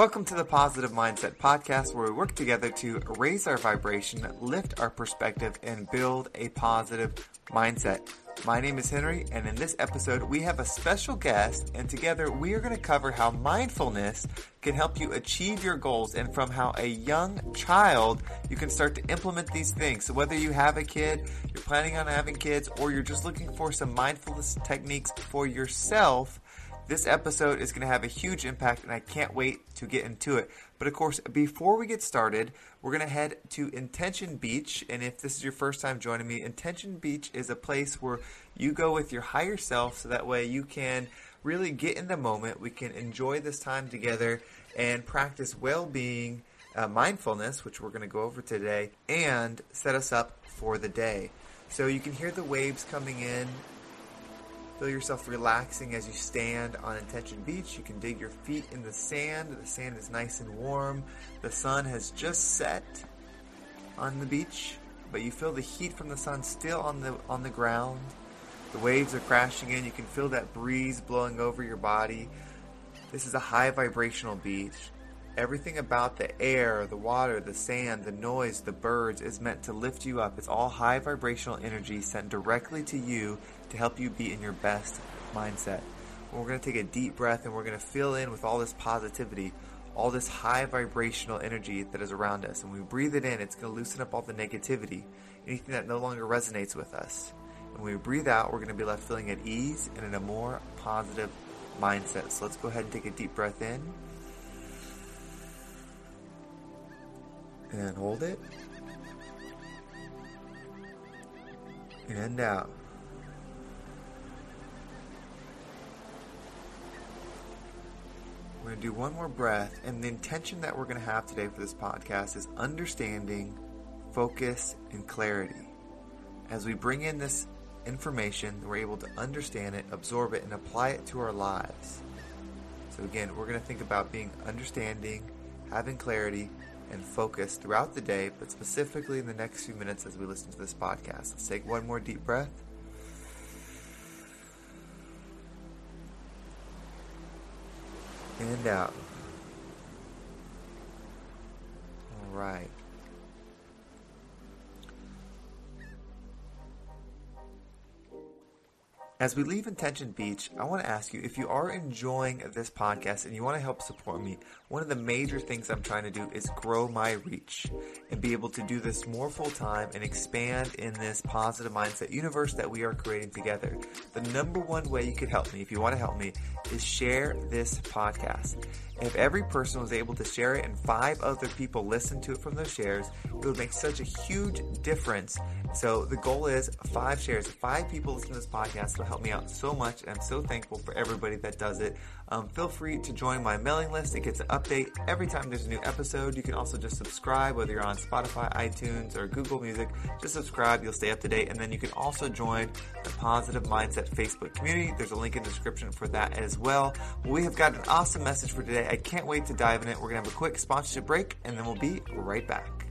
Welcome to the Positive Mindset Podcast, where we work together to raise our vibration, lift our perspective, and build a positive mindset. My name is Henry, and in this episode, we have a special guest, and together we are going to cover how mindfulness can help you achieve your goals, and from how a young child you can start to implement these things. So, whether you have a kid, you're planning on having kids, or you're just looking for some mindfulness techniques for yourself, this episode is going to have a huge impact, and I can't wait to get into it. But of course, before we get started, we're going to head to Intention Beach. And if this is your first time joining me, Intention Beach is a place where you go with your higher self so that way you can really get in the moment. We can enjoy this time together and practice well being, uh, mindfulness, which we're going to go over today, and set us up for the day. So you can hear the waves coming in Feel yourself relaxing as you stand on Intention Beach. You can dig your feet in the sand. The sand is nice and warm. The sun has just set on the beach, but you feel the heat from the sun still on the on the ground. The waves are crashing in. You can feel that breeze blowing over your body. This is a high vibrational beach. Everything about the air, the water, the sand, the noise, the birds is meant to lift you up. It's all high vibrational energy sent directly to you to help you be in your best mindset. We're going to take a deep breath and we're going to fill in with all this positivity, all this high vibrational energy that is around us. And we breathe it in, it's going to loosen up all the negativity, anything that no longer resonates with us. And when we breathe out, we're going to be left feeling at ease and in a more positive mindset. So let's go ahead and take a deep breath in. And hold it. And out. We're going to do one more breath, and the intention that we're going to have today for this podcast is understanding, focus, and clarity. As we bring in this information, we're able to understand it, absorb it, and apply it to our lives. So, again, we're going to think about being understanding, having clarity, and focus throughout the day, but specifically in the next few minutes as we listen to this podcast. Let's take one more deep breath. and out. All right. As we leave Intention Beach, I want to ask you if you are enjoying this podcast and you want to help support me, one of the major things I'm trying to do is grow my reach and be able to do this more full time and expand in this positive mindset universe that we are creating together. The number one way you could help me, if you want to help me, is share this podcast. If every person was able to share it and five other people listen to it from those shares, it would make such a huge difference. So the goal is five shares. Five people listen to this podcast help me out so much. And I'm so thankful for everybody that does it. Um, feel free to join my mailing list. It gets an update every time there's a new episode. You can also just subscribe, whether you're on Spotify, iTunes, or Google Music. Just subscribe. You'll stay up to date. And then you can also join the Positive Mindset Facebook community. There's a link in the description for that as well. We have got an awesome message for today. I can't wait to dive in it. We're going to have a quick sponsorship break and then we'll be right back.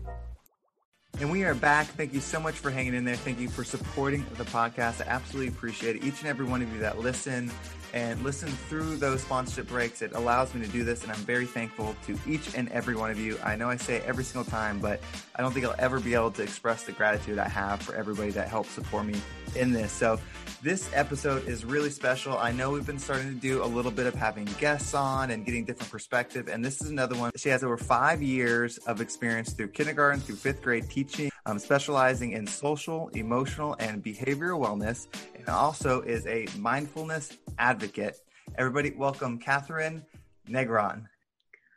And we are back. Thank you so much for hanging in there. Thank you for supporting the podcast. I absolutely appreciate it. Each and every one of you that listen and listen through those sponsorship breaks. It allows me to do this, and I'm very thankful to each and every one of you. I know I say it every single time, but I don't think I'll ever be able to express the gratitude I have for everybody that helps support me in this. So, this episode is really special. I know we've been starting to do a little bit of having guests on and getting different perspective, and this is another one. She has over five years of experience through kindergarten through fifth grade teaching, um, specializing in social, emotional, and behavioral wellness, and also is a mindfulness advocate. Everybody, welcome Catherine Negron.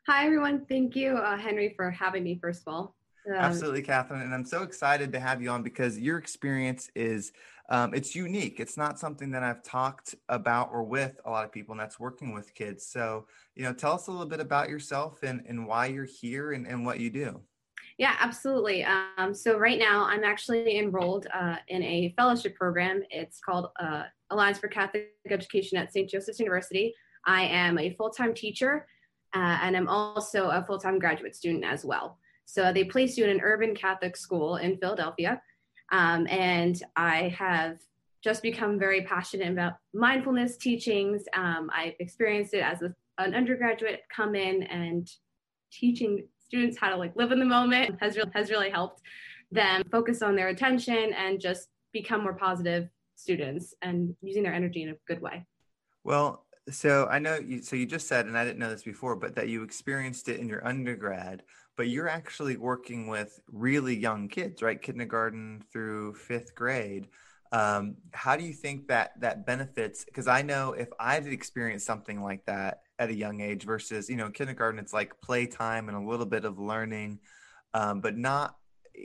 Hi, everyone. Thank you, uh, Henry, for having me, first of all. Um, Absolutely, Catherine. And I'm so excited to have you on because your experience is um, it's unique. It's not something that I've talked about or with a lot of people, and that's working with kids. So, you know, tell us a little bit about yourself and, and why you're here and, and what you do. Yeah, absolutely. Um, so right now, I'm actually enrolled uh, in a fellowship program. It's called uh, Alliance for Catholic Education at St. Joseph's University. I am a full-time teacher, uh, and I'm also a full-time graduate student as well. So they place you in an urban Catholic school in Philadelphia. Um, and I have just become very passionate about mindfulness teachings. Um, I've experienced it as a an undergraduate come in and teaching students how to like live in the moment has really, has really helped them focus on their attention and just become more positive students and using their energy in a good way. Well, so I know you, so you just said, and I didn't know this before, but that you experienced it in your undergrad, but you're actually working with really young kids, right? Kindergarten through fifth grade. Um, how do you think that that benefits? Because I know if I've experienced something like that at a young age versus, you know, kindergarten, it's like playtime and a little bit of learning, um, but not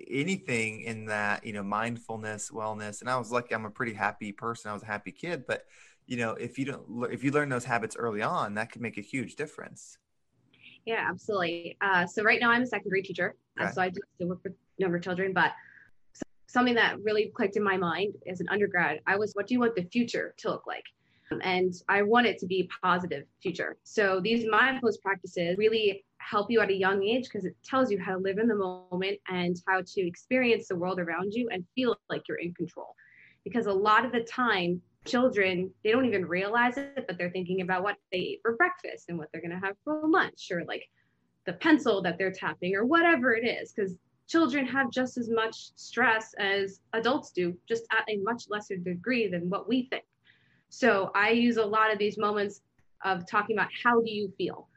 anything in that, you know, mindfulness, wellness. And I was lucky, I'm a pretty happy person. I was a happy kid, but you know, if you don't, if you learn those habits early on, that could make a huge difference. Yeah, absolutely. Uh, so right now I'm a second grade teacher, okay. uh, so I do still work with younger children, but something that really clicked in my mind as an undergrad, I was, what do you want the future to look like? Um, and I want it to be positive future. So these mindfulness practices really help you at a young age because it tells you how to live in the moment and how to experience the world around you and feel like you're in control. Because a lot of the time, children, they don't even realize it, but they're thinking about what they ate for breakfast and what they're going to have for lunch or like the pencil that they're tapping or whatever it is. Because children have just as much stress as adults do, just at a much lesser degree than what we think. So I use a lot of these moments of talking about how do you feel?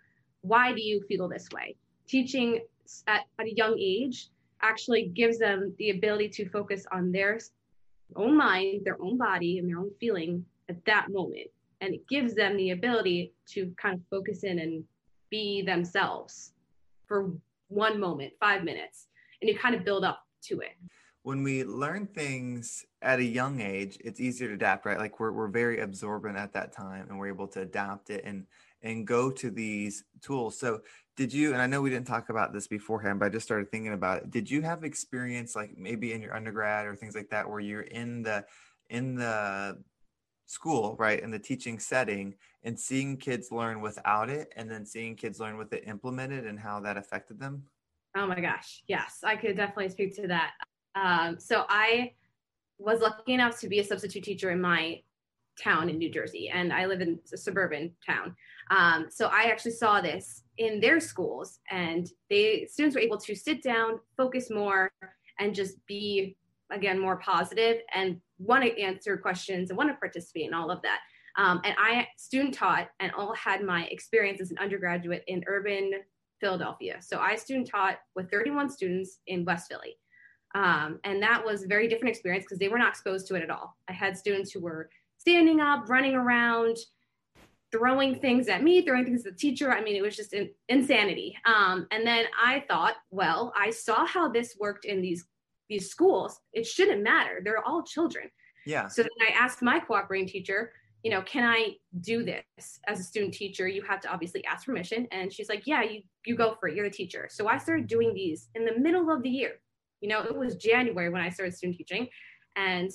Why do you feel this way? Teaching at, at a young age actually gives them the ability to focus on their own mind, their own body, and their own feeling at that moment. And it gives them the ability to kind of focus in and be themselves for one moment, five minutes and you kind of build up to it when we learn things at a young age it's easier to adapt right? Like we're, we're very absorbent at that time and we're able to adapt it and and go to these tools. So did you and i know we didn't talk about this beforehand but i just started thinking about it. Did you have experience like maybe in your undergrad or things like that where you're in the in the school right? In the teaching setting and seeing kids learn without it and then seeing kids learn with it implemented and how that affected them? Oh my gosh. Yes, I could definitely speak to that. Um, so I was lucky enough to be a substitute teacher in my town in New Jersey, and I live in a suburban town. Um, so I actually saw this in their schools, and they students were able to sit down, focus more, and just be again more positive and want to answer questions and want to participate in all of that. Um, and I student taught and all had my experience as an undergraduate in urban Philadelphia. So I student taught with 31 students in West Philly. Um, and that was a very different experience because they were not exposed to it at all. I had students who were standing up, running around, throwing things at me, throwing things at the teacher. I mean, it was just in, insanity. Um, and then I thought, well, I saw how this worked in these these schools. It shouldn't matter. They're all children. Yeah. So then I asked my cooperating teacher, you know, can I do this as a student teacher? You have to obviously ask permission. And she's like, yeah, you, you go for it. You're the teacher. So I started doing these in the middle of the year. You know, it was January when I started student teaching. And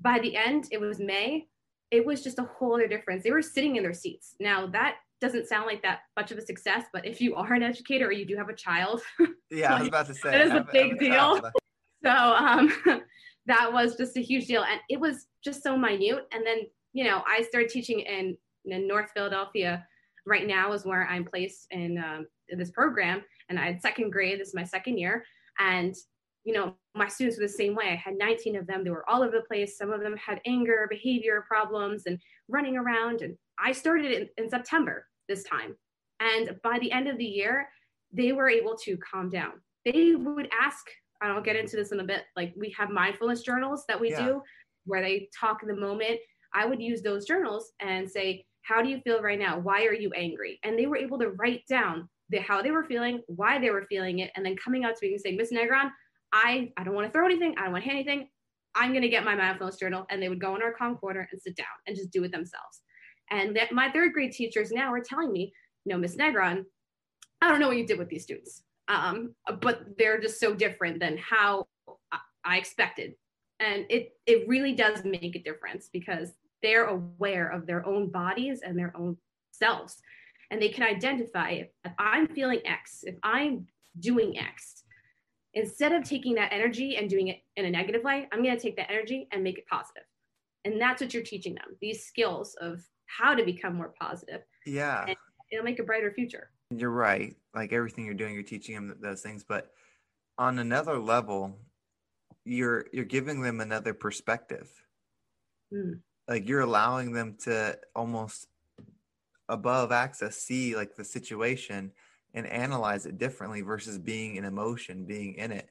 by the end, it was May. It was just a whole other difference. They were sitting in their seats. Now that doesn't sound like that much of a success, but if you are an educator or you do have a child, yeah, like, I was about to say that is a big deal. So um, that was just a huge deal, and it was just so minute. And then you know, I started teaching in, in North Philadelphia. Right now is where I'm placed in, um, in this program, and I had second grade. This is my second year, and you know, my students were the same way. I had 19 of them. They were all over the place. Some of them had anger, behavior problems, and running around. And I started in, in September this time. And by the end of the year, they were able to calm down. They would ask, and I'll get into this in a bit, like we have mindfulness journals that we yeah. do where they talk in the moment I would use those journals and say, How do you feel right now? Why are you angry? And they were able to write down the, how they were feeling, why they were feeling it, and then coming out to me and saying, Miss Negron, I, I don't want to throw anything, I don't want to hit anything. I'm going to get my mindfulness journal. And they would go in our calm corner and sit down and just do it themselves. And that my third grade teachers now are telling me, you know, Miss Negron, I don't know what you did with these students, um, but they're just so different than how I expected. And it it really does make a difference because they're aware of their own bodies and their own selves. And they can identify if, if I'm feeling X, if I'm doing X, instead of taking that energy and doing it in a negative way, I'm going to take that energy and make it positive. And that's what you're teaching them these skills of how to become more positive. Yeah. And it'll make a brighter future. You're right. Like everything you're doing, you're teaching them those things. But on another level, you're you're giving them another perspective. Mm. Like you're allowing them to almost above access see like the situation and analyze it differently versus being in emotion, being in it.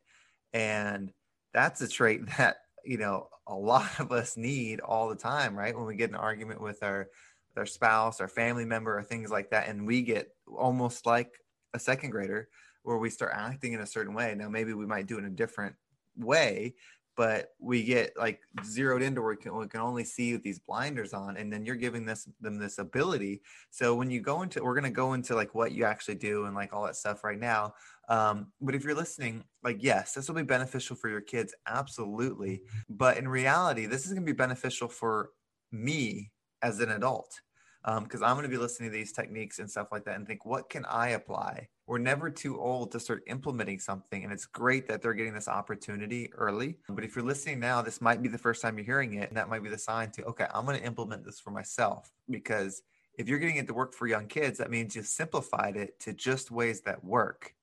And that's a trait that, you know, a lot of us need all the time, right? When we get an argument with our their spouse, our family member, or things like that, and we get almost like a second grader where we start acting in a certain way. Now, maybe we might do it in a different way, but we get like zeroed into where we can, we can only see with these blinders on and then you're giving this them this ability. So when you go into we're going to go into like what you actually do and like all that stuff right now. Um, but if you're listening like yes this will be beneficial for your kids absolutely. But in reality this is going to be beneficial for me as an adult because um, I'm going to be listening to these techniques and stuff like that and think, what can I apply? We're never too old to start implementing something. And it's great that they're getting this opportunity early. But if you're listening now, this might be the first time you're hearing it. And that might be the sign to, okay, I'm going to implement this for myself. Because if you're getting it to work for young kids, that means you've simplified it to just ways that work.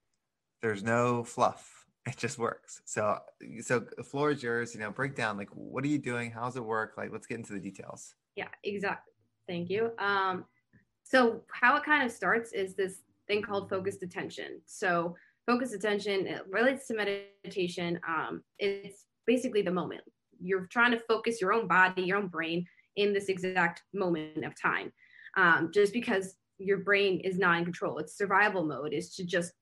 There's no fluff. It just works. So, so the floor is yours. You know, break down like what are you doing? How's it work? Like, let's get into the details. Yeah, exactly. Thank you. Um, so how it kind of starts is this thing called focused attention. So focused attention it relates to meditation. Um, it's basically the moment. You're trying to focus your own body, your own brain in this exact moment of time. Um, just because your brain is not in control, its survival mode is to just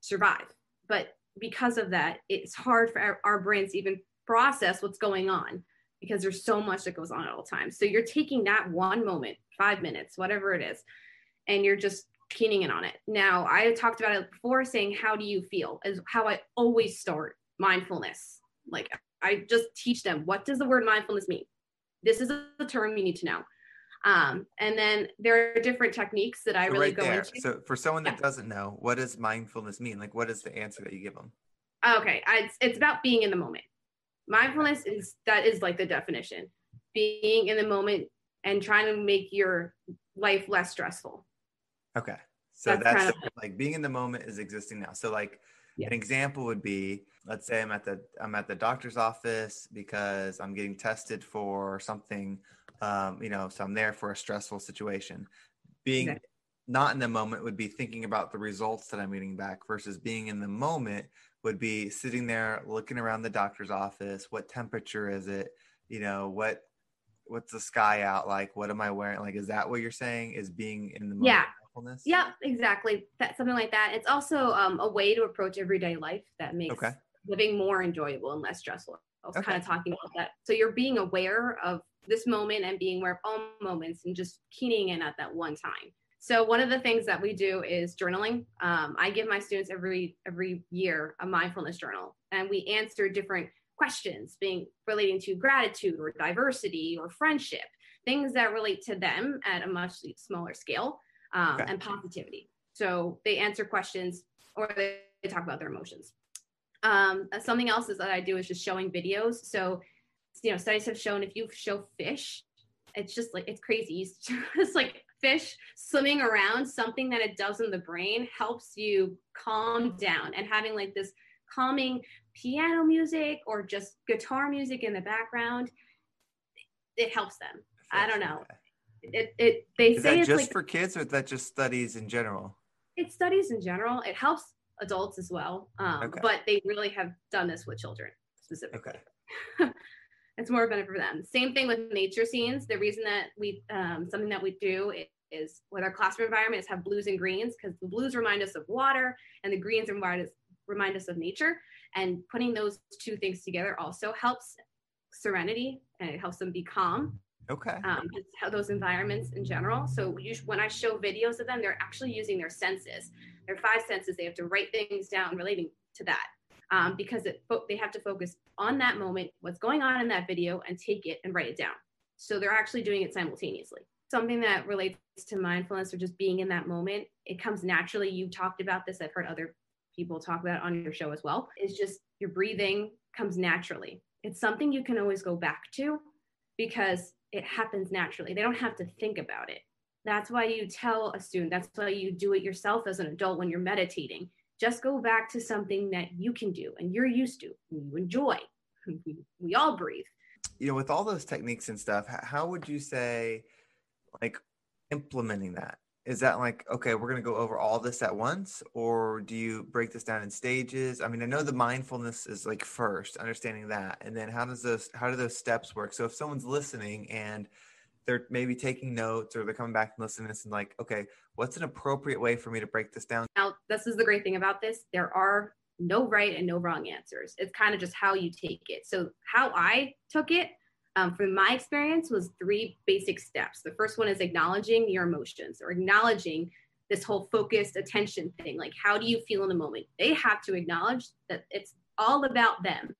survive. But because of that, it's hard for our, our brains even process what's going on because there's so much that goes on at all times. So you're taking that one moment, five minutes, whatever it is, and you're just keening in on it. Now, I talked about it before saying, How do you feel? is how I always start mindfulness. Like I just teach them, What does the word mindfulness mean? This is a term you need to know. Um, and then there are different techniques that I so really right go there. into. So for someone that yeah. doesn't know, what does mindfulness mean? Like, what is the answer that you give them? Okay, it's, it's about being in the moment mindfulness is that is like the definition. Being in the moment and trying to make your life less stressful. Okay. So that's, that's kind of, like being in the moment is existing now. So like yeah. an example would be let's say i'm at the i'm at the doctor's office because i'm getting tested for something um, you know so i'm there for a stressful situation. Being exactly. not in the moment would be thinking about the results that i'm getting back versus being in the moment would be sitting there looking around the doctor's office. What temperature is it? You know, what what's the sky out like? What am I wearing? Like, is that what you're saying? Is being in the moment yeah. Yeah, exactly. That something like that. It's also um, a way to approach everyday life that makes okay. living more enjoyable and less stressful. I was okay. kind of talking about that. So you're being aware of this moment and being aware of all moments and just keying in at that one time. So one of the things that we do is journaling. Um, I give my students every every year a mindfulness journal, and we answer different questions, being relating to gratitude or diversity or friendship, things that relate to them at a much smaller scale, um, okay. and positivity. So they answer questions or they, talk about their emotions. Um, something else is that I do is just showing videos. So you know, studies have shown if you show fish, it's just like it's crazy. It's like fish swimming around, something that it does in the brain helps you calm down and having like this calming piano music or just guitar music in the background, it helps them. I don't know. It, it they Is say that it's just like, for kids or that just studies in general? It studies in general. It helps adults as well. Um, okay. But they really have done this with children specifically. Okay. it's more benefit for them. Same thing with nature scenes. The reason that we um, something that we do is with our classroom environment is have blues and greens because the blues remind us of water and the greens remind us remind us of nature. And putting those two things together also helps serenity and it helps them be calm. Okay. Um, how those environments in general. So you, when I show videos of them, they're actually using their senses. Their five senses. They have to write things down relating to that um, because it, they have to focus on that moment, what's going on in that video, and take it and write it down. So they're actually doing it simultaneously. Something that relates to mindfulness or just being in that moment, it comes naturally. You talked about this. I've heard other people talk about on your show as well. Is just your breathing comes naturally. It's something you can always go back to because it happens naturally. They don't have to think about it. That's why you tell a student, that's why you do it yourself as an adult when you're meditating. Just go back to something that you can do and you're used to, and you enjoy. We, all breathe. You know, with all those techniques and stuff, how would you say, like, implementing that? Is that like, okay, we're going to go over all this at once, or do you break this down in stages? I mean, I know the mindfulness is like first, understanding that, and then how does those how do those steps work? So if someone's listening and they're maybe taking notes or they're coming back and listening and like, okay, what's an appropriate way for me to break this down? Now, this is the great thing about this. There are no right and no wrong answers. It's kind of just how you take it. So, how I took it um, from my experience was three basic steps. The first one is acknowledging your emotions or acknowledging this whole focused attention thing. Like, how do you feel in the moment? They have to acknowledge that it's all about them.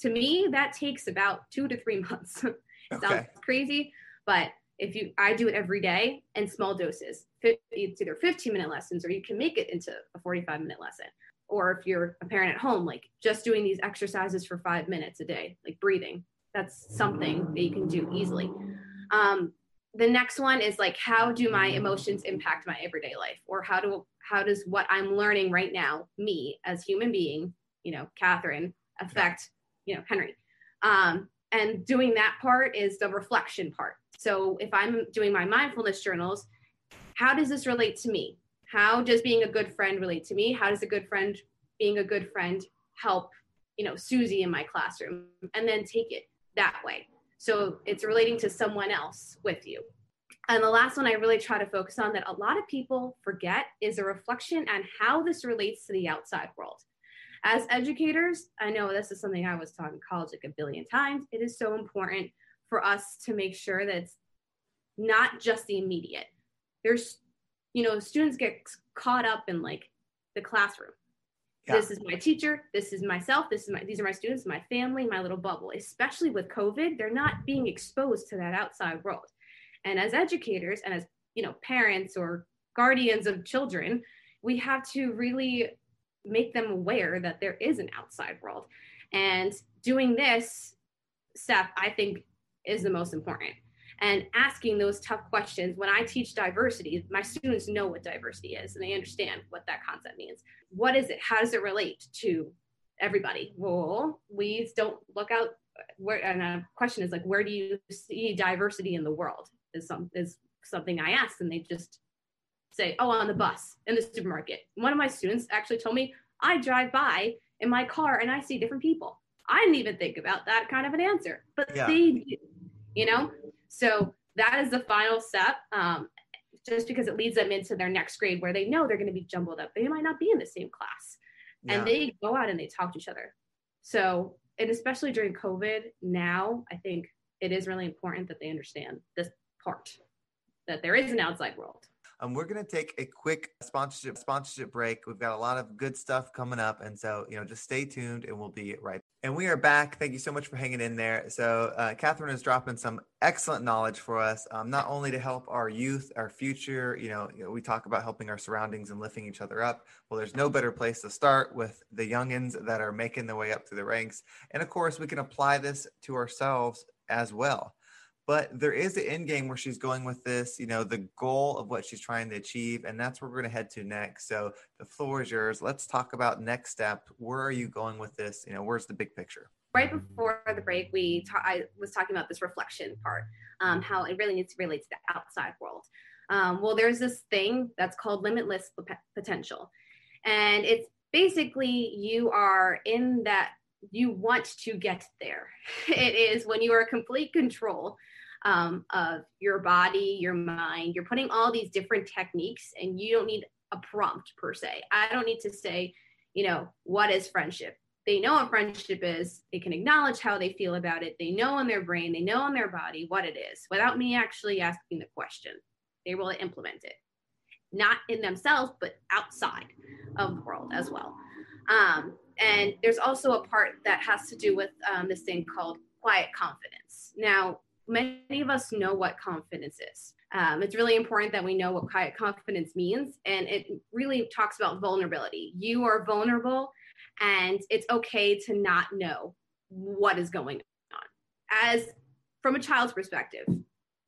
To me, that takes about two to three months. okay. Sounds crazy, but if you i do it every day in small doses. It's either 15 minute lessons or you can make it into a 45 minute lesson. Or if you're a parent at home like just doing these exercises for five minutes a day like breathing that's something that you can do easily. Um, the next one is like how do my emotions impact my everyday life? Or how do how does what i'm learning right now me as human being you know catherine affect you know henry? Um, and doing that part is the reflection part so if I'm doing my mindfulness journals, how does this relate to me? How does being a good friend relate to me? How does a good friend being a good friend help, you know, Susie in my classroom? And then take it that way. So it's relating to someone else with you. And the last one I really try to focus on that a lot of people forget is a reflection on how this relates to the outside world. As educators, I know this is something I was taught in college like a billion times. It is so important for us to make sure that it's not just the immediate. There's, you know, students get caught up in like the classroom. Yeah. This is my teacher. This is myself. This is my. These are my students, my family, my little bubble. Especially with COVID, they're not being exposed to that outside world. And as educators and as you know, parents or guardians of children, we have to really make them aware that there is an outside world. And doing this step, I think, is the most important. And asking those tough questions. When I teach diversity, my students know what diversity is and they understand what that concept means. What is it? How does it relate to everybody? Well, we don't look out where and a question is like, where do you see diversity in the world? Is some is something I ask, and they just say, oh, on the bus in the supermarket. One of my students actually told me I drive by in my car and I see different people. I didn't even think about that kind of an answer, but yeah. they do you know? So that is the final step. Um, just because it leads them into their next grade where they know they're going to be jumbled up. They might not be in the same class. Yeah. And they go out and they talk to each other. So, and especially during COVID now, I think it is really important that they understand this part that there is an outside world. Um, we're going to take a quick sponsorship sponsorship break. We've got a lot of good stuff coming up, and so you know, just stay tuned, and we'll be right. And we are back. Thank you so much for hanging in there. So, uh, Catherine is dropping some excellent knowledge for us, um, not only to help our youth, our future. You know, you know, we talk about helping our surroundings and lifting each other up. Well, there's no better place to start with the youngins that are making their way up through the ranks, and of course, we can apply this to ourselves as well but there is an end game where she's going with this you know the goal of what she's trying to achieve and that's where we're going to head to next. So the floor is yours. Let's talk about next step. Where are you going with this? You know where's the big picture? Right before the break we ta- i was talking about this reflection part um, how it really needs to relate to the outside world. Um, well there's this thing that's called limitless potential and it's basically you are in that you want to get there. It is when you are complete control um, of your body, your mind. You're putting all these different techniques, and you don't need a prompt per se. I don't need to say, you know, what is friendship? They know what friendship is. They can acknowledge how they feel about it. They know in their brain, they know in their body what it is without me actually asking the question. They will implement it, not in themselves, but outside of the world as well. Um, and there's also a part that has to do with um, this thing called quiet confidence. Now, many of us know what confidence is. Um, it's really important that we know what quiet confidence means. And it really talks about vulnerability. You are vulnerable, and it's okay to not know what is going on. As from a child's perspective,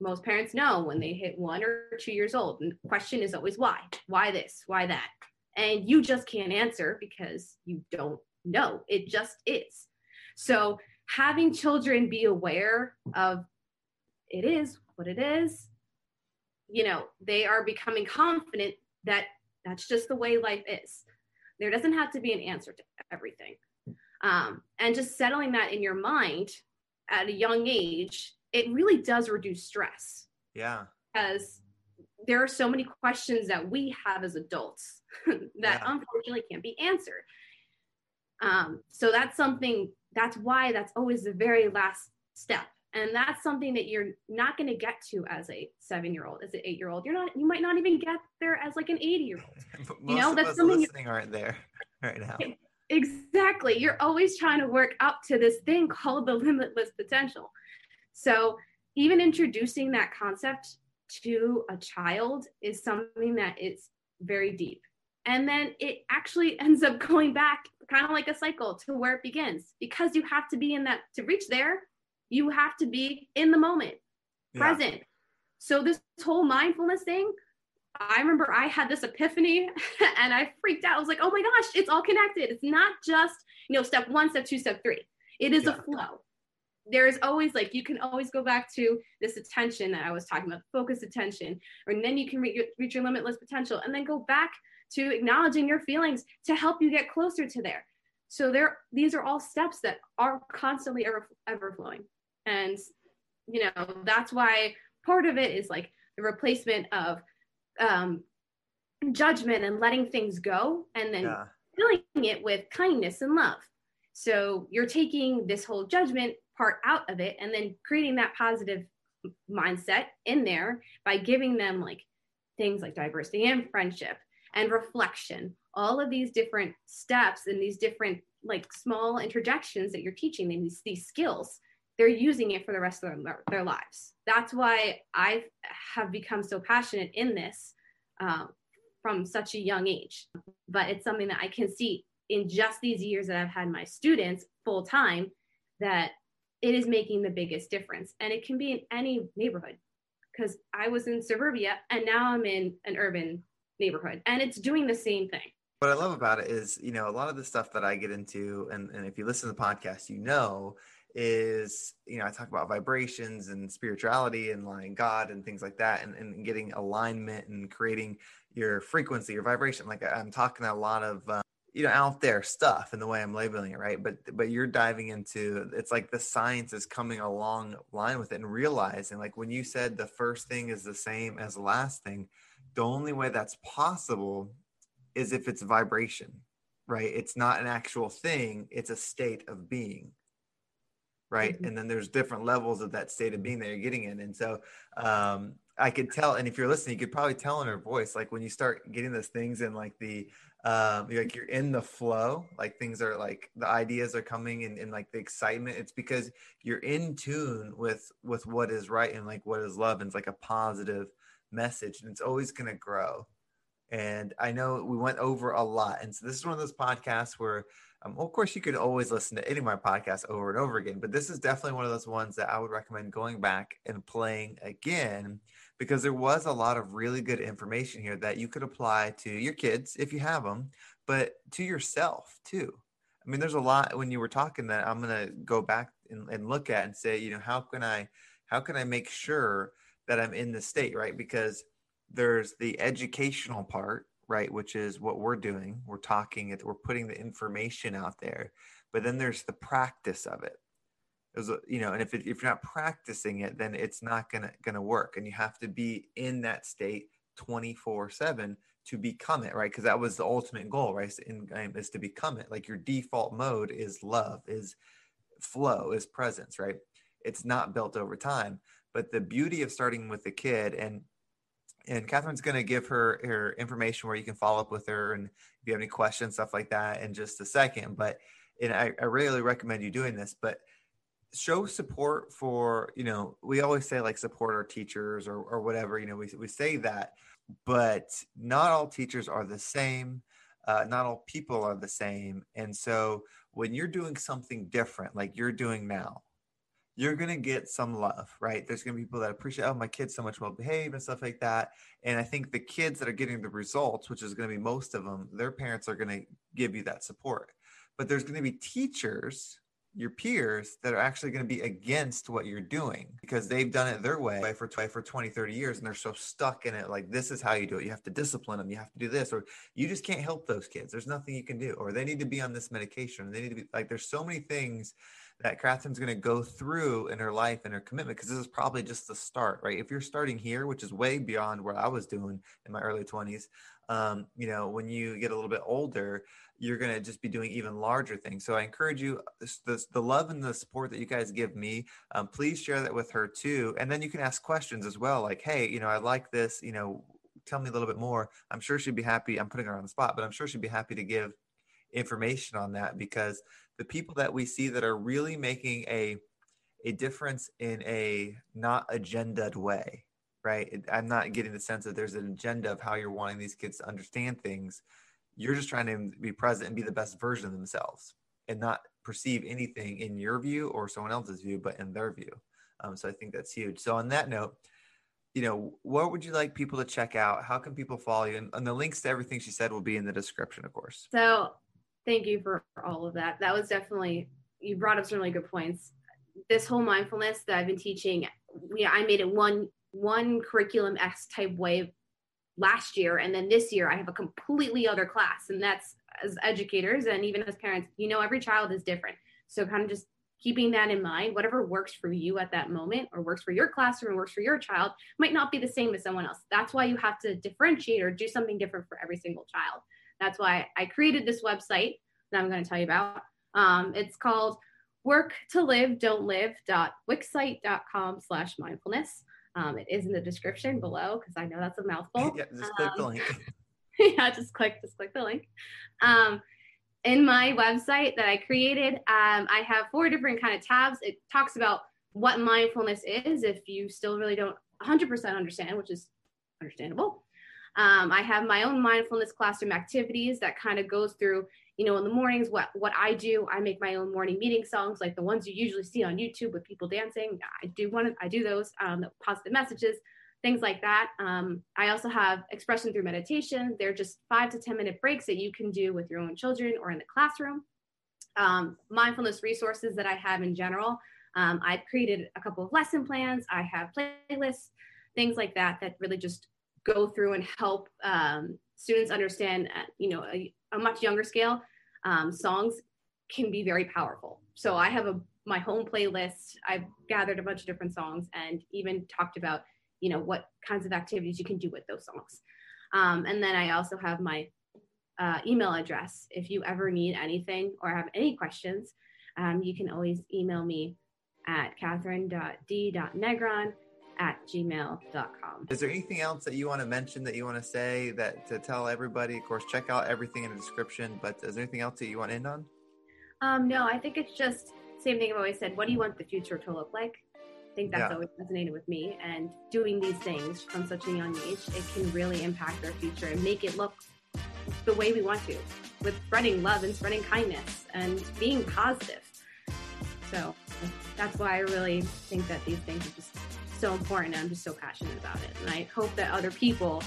most parents know when they hit one or two years old. And the question is always why? Why this? Why that? And you just can't answer because you don't know. It just is. So having children be aware of it is what it is, you know, they are becoming confident that that's just the way life is. There doesn't have to be an answer to everything. Um, and just settling that in your mind at a young age it really does reduce stress. Yeah. Because there are so many questions that we have as adults that yeah. unfortunately can't be answered. Um, so that's something, that's why that's always the very last step. And that's something that you're not going to get to as a seven year old, as an eight year old. You're not, you might not even get there as like an 80 year old. you know, that's something listening aren't there right now. Exactly. You're always trying to work up to this thing called the limitless potential. So even introducing that concept to a child is something that is very deep. And then it actually ends up going back kind of like a cycle to where it begins because you have to be in that to reach there, you have to be in the moment, yeah. present. So this whole mindfulness thing, I remember I had this epiphany and I freaked out. I was like, oh my gosh, it's all connected. It's not just, you know, step one, step two, step three. It is yeah. a flow there's always like you can always go back to this attention that I was talking about, focus attention, and then you can reach your, reach your limitless potential, and then go back to acknowledging your feelings to help you get closer to there. So there, these are all steps that are constantly ever ever flowing, and you know that's why part of it is like the replacement of um, judgment and letting things go, and then yeah. filling it with kindness and love. So you're taking this whole judgment part out of it and then creating that positive mindset in there by giving them like things like diversity and friendship and reflection all of these different steps and these different like small interjections that you're teaching them these, these skills they're using it for the rest of their, their lives that's why i have become so passionate in this um, from such a young age but it's something that i can see in just these years that i've had my students full time that it is making the biggest difference. And it can be in any neighborhood because I was in suburbia and now I'm in an urban neighborhood and it's doing the same thing. What I love about it is, you know, a lot of the stuff that I get into, and, and if you listen to the podcast, you know, is, you know, I talk about vibrations and spirituality and like God and things like that, and, and getting alignment and creating your frequency, your vibration. Like I'm talking a lot of, uh, you know out there stuff and the way i'm labeling it right? But but you're diving into it's like the science is coming along line with it and realizing like when you said the first thing is the same as the last thing the only way that's possible is if it's vibration right? It's not an actual thing it's a state of being right? Mm-hmm. and then there's different levels of that state of being that you're getting in. And so um i could tell and if you're listening you could probably tell in her voice like when you start getting those things in like the um like you're in the flow like things are like the ideas are coming and, and like the excitement it's because you're in tune with with what is right and like what is love and it's like a positive message and it's always going to grow. And i know we went over a lot and so this is one of those podcasts where um, well, of course you could always listen to any of my podcasts over and over again but this is definitely one of those ones that i would recommend going back and playing again because there was a lot of really good information here that you could apply to your kids if you have them, but to yourself too. I mean, there's a lot when you were talking that I'm going to go back and, and look at and say, you know, how can I, how can I make sure that I'm in the state, right? Because there's the educational part, right? Which is what we're doing. We're talking it, we're putting the information out there, but then there's the practice of it was you know and if, it, if you're not practicing it then it's not gonna gonna work and you have to be in that state 24 7 to become it right because that was the ultimate goal right in, um, is to become it like your default mode is love is flow is presence right it's not built over time but the beauty of starting with the kid and and Catherine's going to give her her information where you can follow up with her and if you have any questions stuff like that in just a second but and I, I really recommend you doing this but show support for you know we always say like support our teachers or, or whatever you know we, we say that but not all teachers are the same uh, not all people are the same and so when you're doing something different like you're doing now you're going to get some love, right? There's going to be people that appreciate, oh, my kid's so much well behaved and stuff like that. And I think the kids that are getting the results, which is going to be most of them, their parents are going to give you that support. But there's going to be teachers your peers that are actually going to be against what you're doing because they've done it their way for, for 20 30 years and they're so stuck in it like this is how you do it you have to discipline them you have to do this or you just can't help those kids there's nothing you can do or they need to be on this medication they need to be like there's so many things that Catherine's going to go through in her life and her commitment because this is probably just the start, right? If you're starting here, which is way beyond what I was doing in my early 20s, um, you know, when you get a little bit older, you're going to just be doing even larger things. So I encourage you, this, the love and the support that you guys give me, um, please share that with her too. And then you can ask questions as well, like, hey, you know, I like this, you know, tell me a little bit more. I'm sure she'd be happy. I'm putting her on the spot, but I'm sure she'd be happy to give information on that because the people that we see that are really making a a difference in a not agendaed way right? I'm not getting the sense that there's an agenda of how you're wanting these kids to understand things. You're just trying to be present and be the best version of themselves and not perceive anything in your view or someone else's view but in their view. Um, so i think that's huge. So on that note you know what would you like people to check out? How can people follow you? And, and the links to everything she said will be in the description of course. So thank you for all of that. That was definitely you brought up some really good points. This whole mindfulness that I've been teaching, yeah, I made it one one curriculum S type way last year, and then this year I have a completely other class, and that's as educators and even as parents, you know, every child is different. So kind of just keeping that in mind, whatever works for you at that moment or works for your classroom works for your child might not be the same as someone else. That's why you have to differentiate or do something different for every single child. That's why I created this website that I'm going to tell you about. Um, it's called work to live don't live.wixsite.com slash mindfulness. Um, it is in the description below because I know that's a mouthful. yeah, just click the um, link. yeah, just click, just click the link. Um, in my website that I created, um, I have four different kind of tabs. It talks about what mindfulness is if you still really don't 100% understand, which is understandable. Um, I have my own mindfulness classroom activities that kind of goes through, you know, in the mornings, what, what I do, I make my own morning meeting songs, like the ones you usually see on YouTube with people dancing. I do one, I do those, um, positive messages, things like that. Um, I also have expression through meditation. They're just five to 10 minute breaks that you can do with your own children or in the classroom. Um, mindfulness resources that I have in general. Um, I've created a couple of lesson plans. I have playlists, things like that, that really just go through and help um, students understand, at, you know, a, a, much younger scale, um, songs can be very powerful. So I have a my home playlist. I've gathered a bunch of different songs and even talked about, you know, what kinds of activities you can do with those songs. Um, and then I also have my uh, email address. If you ever need anything or have any questions, um, you can always email me at catherine.d.negron at gmail.com. Is there anything else that you want to mention that you want to say that to tell everybody? Of course, check out everything in the description, but is there anything else that you want to end on? Um, no, I think it's just same thing I've always said. What do you want the future to look like? I think that's yeah. always resonated with me. And doing these things from such a young age, it can really impact our future and make it look the way we want to, with spreading love and spreading kindness and being positive. So that's why I really think that these things are just so important and I'm just so passionate about it. And I hope that other people,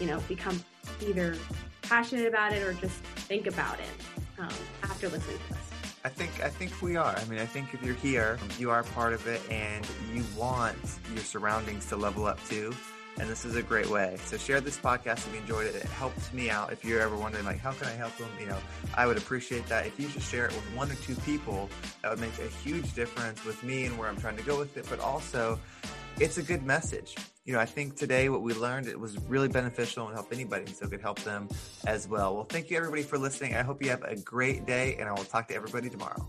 you know, become either passionate about it or just think about it um, after listening to us. I think I think we are. I mean, I think if you're here, you are part of it, and you want your surroundings to level up too. And this is a great way. So share this podcast if you enjoyed it. It helps me out. If you're ever wondering, like, how can I help them? You know, I would appreciate that. If you just share it with one or two people, that would make a huge difference with me and where I'm trying to go with it. But also, it's a good message. You know, I think today what we learned it was really beneficial and help anybody, so it could help them as well. Well, thank you everybody for listening. I hope you have a great day, and I will talk to everybody tomorrow.